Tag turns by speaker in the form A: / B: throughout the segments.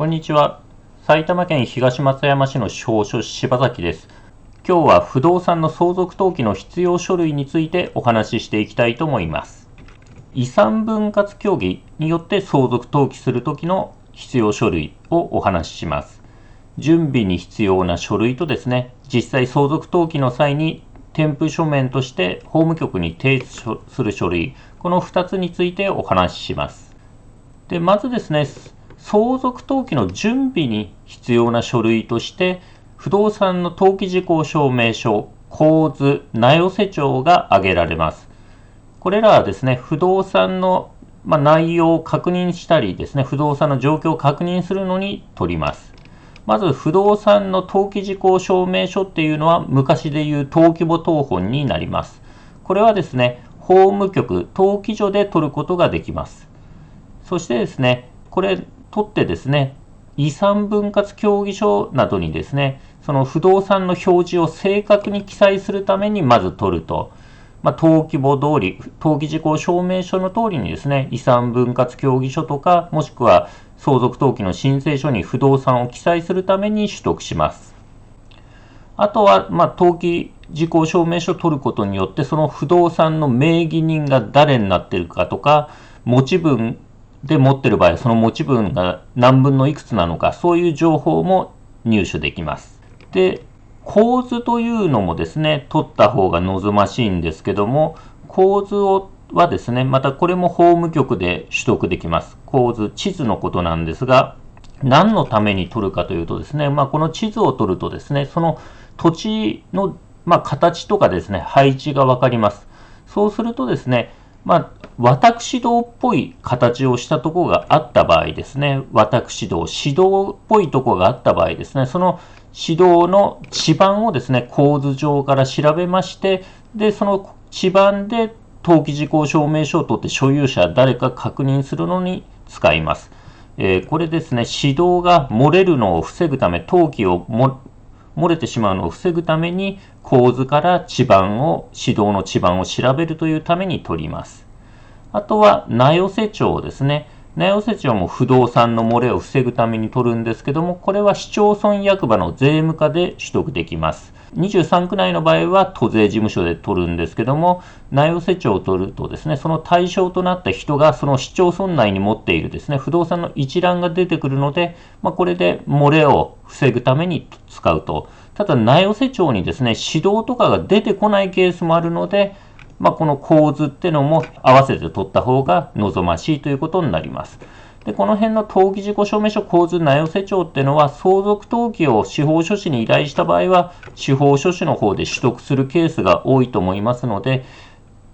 A: こんにちは。埼玉県東松山市の司書柴崎です。今日は不動産の相続登記の必要書類についてお話ししていきたいと思います。遺産分割協議によって相続登記するときの必要書類をお話しします。準備に必要な書類とですね、実際相続登記の際に添付書面として法務局に提出する書類、この2つについてお話しします。で、まずですね、相続登記の準備に必要な書類として、不動産の登記事項証明書、構図、名寄せ帳が挙げられます。これらはですね、不動産の、まあ、内容を確認したりですね、不動産の状況を確認するのに取ります。まず不動産の登記事項証明書っていうのは昔でいう登記簿謄本になります。これはですね、法務局、登記所で取ることができます。そしてですね、これ取ってですね、遺産分割協議書などにですね、その不動産の表示を正確に記載するためにまず取ると。まあ、登記簿通り、登記事項証明書の通りにですね、遺産分割協議書とか、もしくは相続登記の申請書に不動産を記載するために取得します。あとは、まあ、登記事項証明書を取ることによって、その不動産の名義人が誰になっているかとか、持ち分で持ってる場合、その持ち分が何分のいくつなのか、そういう情報も入手できます。で、構図というのもですね、取った方が望ましいんですけども、構図をはですね、またこれも法務局で取得できます。構図、地図のことなんですが、何のために取るかというとですね、まあ、この地図を取るとですね、その土地の、まあ、形とかですね、配置がわかります。そうするとですね、まあ、私道っぽい形をしたところがあった場合ですね、私道、指導っぽいところがあった場合ですね、その指導の地盤をですね、構図上から調べまして、で、その地盤で登記事項証明書を取って所有者誰か確認するのに使います。えー、これですね、指導が漏れるのを防ぐため、登記を漏れてしまうのを防ぐために、構図から地盤を、指導の地盤を調べるというために取ります。あとは、名寄せ帳ですね。名寄せ帳も不動産の漏れを防ぐために取るんですけども、これは市町村役場の税務課で取得できます。23区内の場合は都税事務所で取るんですけども、内容設置を取るとですね、その対象となった人がその市町村内に持っているですね、不動産の一覧が出てくるので、まあ、これで漏れを防ぐために使うと。ただ、内容設置にですね、指導とかが出てこないケースもあるので、まあ、この構図っていうのも合わせて取った方が望ましいということになります。で、この辺の登記事項証明書構図名寄せ帳っていうのは、相続登記を司法書士に依頼した場合は、司法書士の方で取得するケースが多いと思いますので、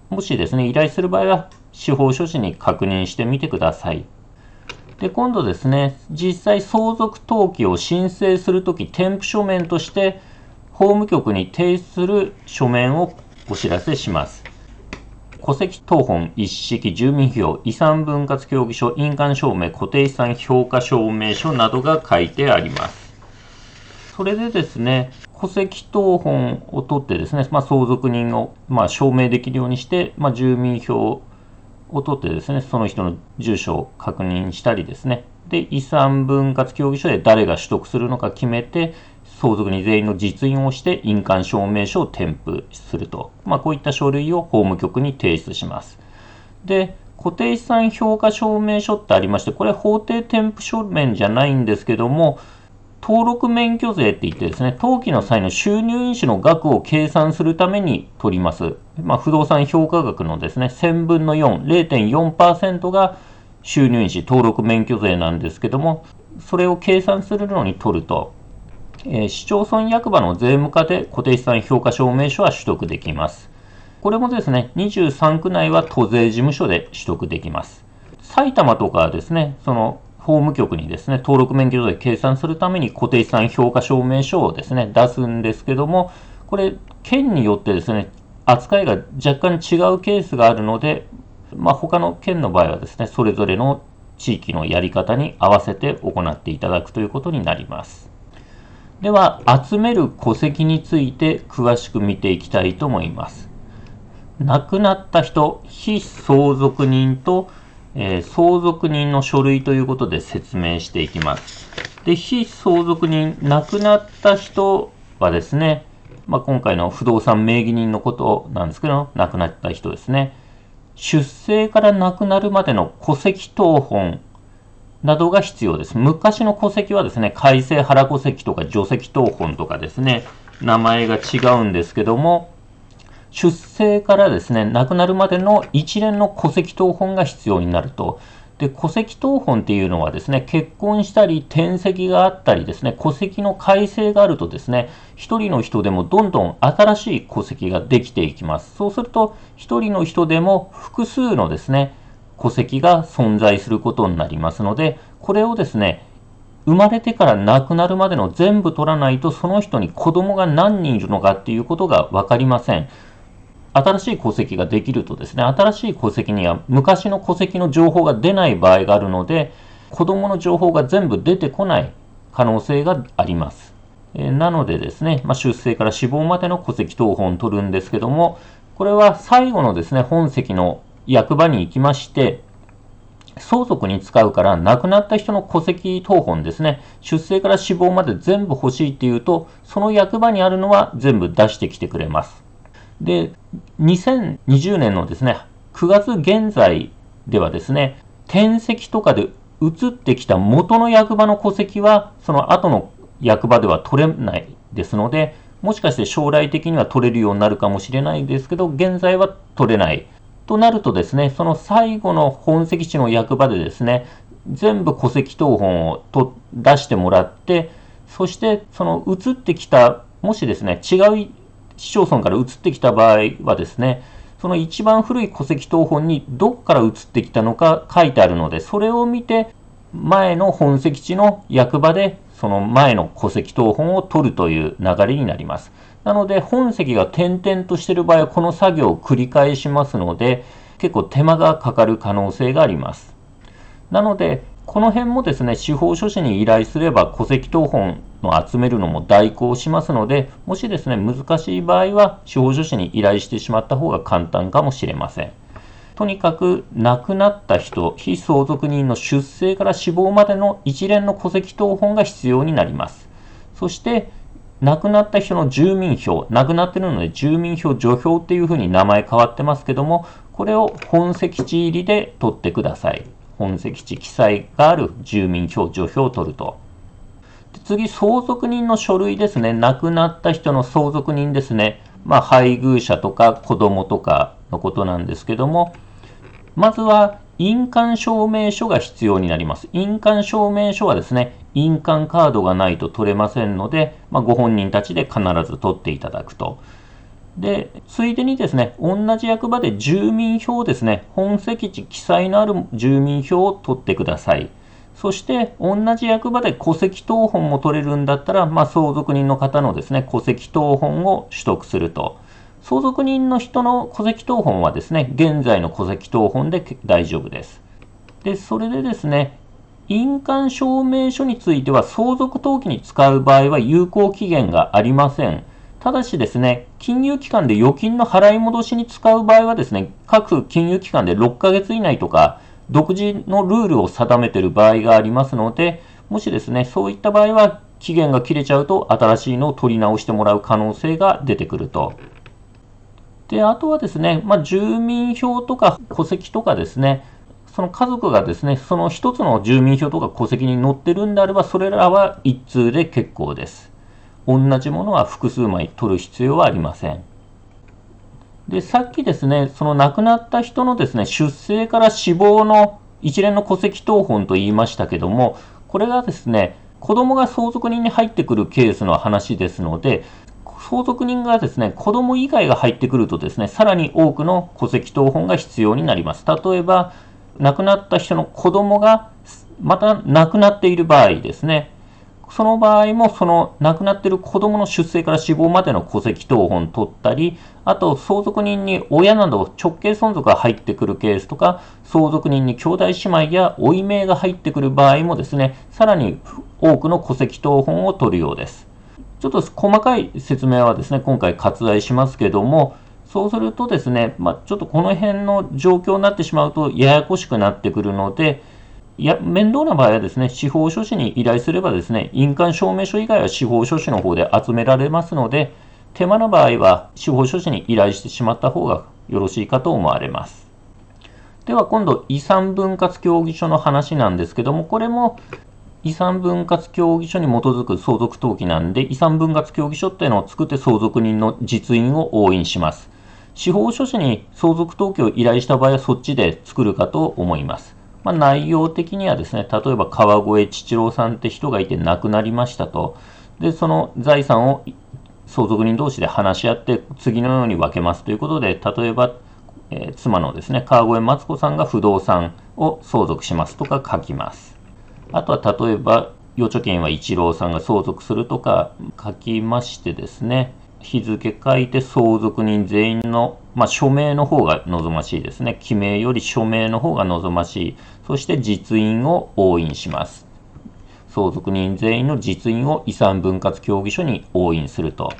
A: もしですね、依頼する場合は、司法書士に確認してみてください。で、今度ですね、実際相続登記を申請するとき、添付書面として、法務局に提出する書面をお知らせします。戸籍謄本一式住民票遺産分割協議書印鑑証明固定資産評価証明書などが書いてあります。それでですね、戸籍謄本を取ってですね、まあ、相続人を、まあ、証明できるようにして、まあ、住民票を取ってですね、その人の住所を確認したりですね、で、遺産分割協議書で誰が取得するのか決めて、相続に全員の実印をして印鑑証明書を添付すると。まあ、こういった書類を法務局に提出します。で、固定資産評価証明書ってありまして、これ法定添付書面じゃないんですけども、登録免許税って言ってですね、登記の際の収入印紙の額を計算するために取ります。まあ、不動産評価額のですね、1000分の4、0.4%が収入印紙登録免許税なんですけども、それを計算するのに取ると、えー、市町村役場の税務課で固定資産評価証明書は取得できます。これもですね、23区内は都税事務所で取得できます。埼玉とかですね、その法務局にですね、登録免許税計算するために固定資産評価証明書をですね、出すんですけども、これ、県によってですね、扱いが若干違うケースがあるので、まあ、他の県の場合はですね、それぞれの地域のやり方に合わせて行っていただくということになります。では、集める戸籍について詳しく見ていきたいと思います。亡くなった人、非相続人と、えー、相続人の書類ということで説明していきます。で、非相続人、亡くなった人はですね、まあ、今回の不動産名義人のことなんですけど、亡くなった人ですね。出生から亡くなるまでの戸籍謄本などが必要です。昔の戸籍はですね、改正原戸籍とか除籍謄本とかですね、名前が違うんですけども、出生からですね、亡くなるまでの一連の戸籍謄本が必要になると。で、戸籍謄本っていうのはですね、結婚したり転籍があったりですね、戸籍の改正があるとですね、一人の人でもどんどん新しい戸籍ができていきます。そうすると、一人の人でも複数のですね、戸籍が存在することになりますので、これをですね、生まれてから亡くなるまでの全部取らないと、その人に子供が何人いるのかっていうことが分かりません。新しい戸籍ができるとですね、新しい戸籍には昔の戸籍の情報が出ない場合があるので、子供の情報が全部出てこない可能性があります。えなのでですね、まあ、出生から死亡までの戸籍謄本取るんですけども、これは最後のですね、本籍の役場に行きまして、相続に使うから亡くなった人の戸籍謄本ですね、出生から死亡まで全部欲しいっていうと、その役場にあるのは全部出してきてくれます。で、2020年のですね、9月現在ではですね、転籍とかで移ってきた元の役場の戸籍は、その後の役場では取れないですので、もしかして将来的には取れるようになるかもしれないですけど、現在は取れない。となるとですね、その最後の本籍地の役場でですね、全部戸籍謄本をと出してもらって、そしてその移ってきた、もしですね、違う市町村から移ってきた場合はですね、その一番古い戸籍謄本にどこから移ってきたのか書いてあるので、それを見て、前の本籍地の役場でその前の戸籍謄本を取るという流れになります。なので、本籍が点々としている場合は、この作業を繰り返しますので、結構手間がかかる可能性があります。なので、この辺もですね、司法書士に依頼すれば戸籍謄本集めるのも代行しますので、もしですね、難しい場合は司法書士に依頼してしまった方が簡単かもしれません。とにかく亡くなった人、非相続人の出生から死亡までの一連の戸籍謄本が必要になります。そして、亡くなった人の住民票、亡くなってるので住民票除票っていうふうに名前変わってますけども、これを本籍地入りで取ってください。本籍地記載がある住民票除票を取ると。次、相続人の書類ですね。亡くなった人の相続人ですね。まあ、配偶者とか子供とかのことなんですけども、まずは印鑑証明書が必要になります。印鑑証明書はですね、印鑑カードがないと取れませんので、まあ、ご本人たちで必ず取っていただくと。で、ついでにですね、同じ役場で住民票ですね、本籍地記載のある住民票を取ってください。そして、同じ役場で戸籍謄本も取れるんだったら、まあ、相続人の方のですね、戸籍謄本を取得すると。相続人の人の戸籍謄本はですね、現在の戸籍謄本で大丈夫です。で、それでですね、印鑑証明書については相続登記に使う場合は有効期限がありません。ただしですね、金融機関で預金の払い戻しに使う場合はですね、各金融機関で6ヶ月以内とか、独自のルールを定めている場合がありますので、もしですね、そういった場合は期限が切れちゃうと新しいのを取り直してもらう可能性が出てくると。で、あとはですね、まあ、住民票とか戸籍とかですね、その家族がですね、その一つの住民票とか戸籍に載ってるんであれば、それらは一通で結構です。同じものは複数枚取る必要はありません。で、さっきですね、その亡くなった人のですね、出生から死亡の一連の戸籍謄本と言いましたけども、これがですね、子供が相続人に入ってくるケースの話ですので、相続人がですね、子供以外が入ってくるとですね、さらに多くの戸籍謄本が必要になります。例えば、亡くなった人の子供がまた亡くなっている場合ですね、その場合も、その亡くなっている子供の出生から死亡までの戸籍謄本取ったり、あと相続人に親など直系存続が入ってくるケースとか、相続人に兄弟姉妹や甥い名が入ってくる場合もですね、さらに多くの戸籍謄本を取るようです。ちょっと細かい説明はですね、今回割愛しますけども、そうするとですね、まあ、ちょっとこの辺の状況になってしまうとややこしくなってくるので、いや、面倒な場合はですね、司法書士に依頼すればですね、印鑑証明書以外は司法書士の方で集められますので、手間の場合は司法書士に依頼してしまった方がよろしいかと思われます。では今度、遺産分割協議書の話なんですけども、これも遺産分割協議書に基づく相続登記なんで、遺産分割協議書っていうのを作って相続人の実印を押印します。司法書士に相続登記を依頼した場合はそっちで作るかと思います。まあ、内容的にはですね、例えば川越七郎さんって人がいて亡くなりましたと。で、その財産を相続人同士で話し合って次のように分けますということで、例えば、えー、妻のですね、川越松子さんが不動産を相続しますとか書きます。あとは例えば、預貯金は一郎さんが相続するとか書きましてですね、日付書いて相続人全員の、まあ、署名の方が望ましいですね。記名より署名の方が望ましい。そして実印を押印します。相続人全員の実印を遺産分割協議書に押印すると。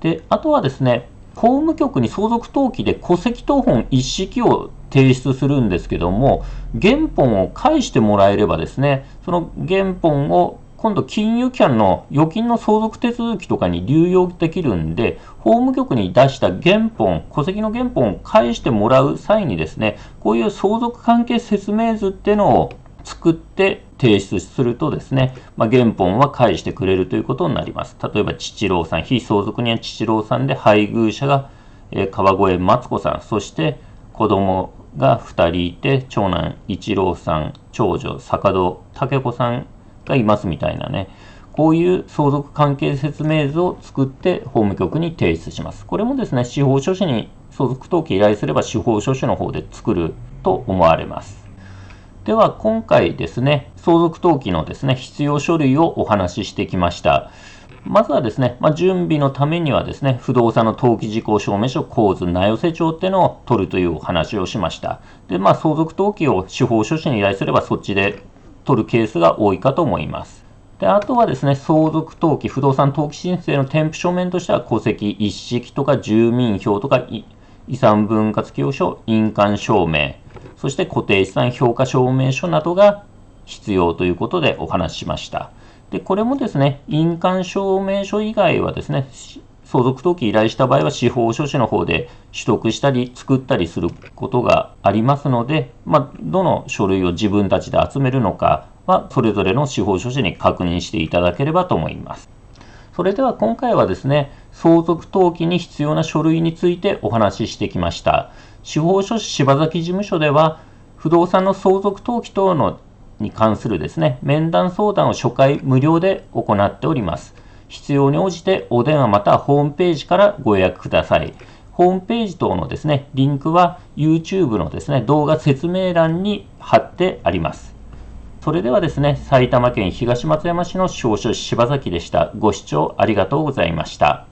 A: で、あとはですね、法務局に相続登記で戸籍謄本一式を提出するんですけども、原本を返してもらえればですね、その原本を今度金融機関の預金の相続手続きとかに流用できるんで、法務局に出した原本、戸籍の原本を返してもらう際にですね、こういう相続関係説明図っていうのを作って提出するとですね、まあ、原本は返してくれるということになります。例えば、父郎さん、非相続人は父郎さんで、配偶者が、え川越松子さん、そして子供が2人いて、長男一郎さん、長女坂戸武子さんがいますみたいなね、こういう相続関係説明図を作って法務局に提出します。これもですね、司法書士に相続登記依頼すれば司法書士の方で作ると思われます。では今回ですね、相続登記のですね、必要書類をお話ししてきました。まずはですね、まあ、準備のためにはですね、不動産の登記事項証明書構図名寄せ帳っていうのを取るというお話をしました。で、まあ、相続登記を司法書士に依頼すればそっちで取るケースが多いかと思います。であとはですね、相続登記、不動産登記申請の添付書面としては、戸籍一式とか住民票とか遺産分割記用書、印鑑証明、そして固定資産評価証明書などが必要ということでお話ししました。で、これもですね、印鑑証明書以外はですね、相続登記依頼した場合は司法書士の方で取得したり作ったりすることがありますので、まあ、どの書類を自分たちで集めるのかはそれぞれの司法書士に確認していただければと思います。それでは今回はですね、相続登記に必要な書類についてお話ししてきました。司法書士柴崎事務所では、不動産の相続登記等のに関するですね、面談相談を初回無料で行っております。必要に応じてお電話またはホームページからご予約ください。ホームページ等のですね、リンクは YouTube のですね、動画説明欄に貼ってあります。それではですね、埼玉県東松山市の少々柴崎でした。ご視聴ありがとうございました。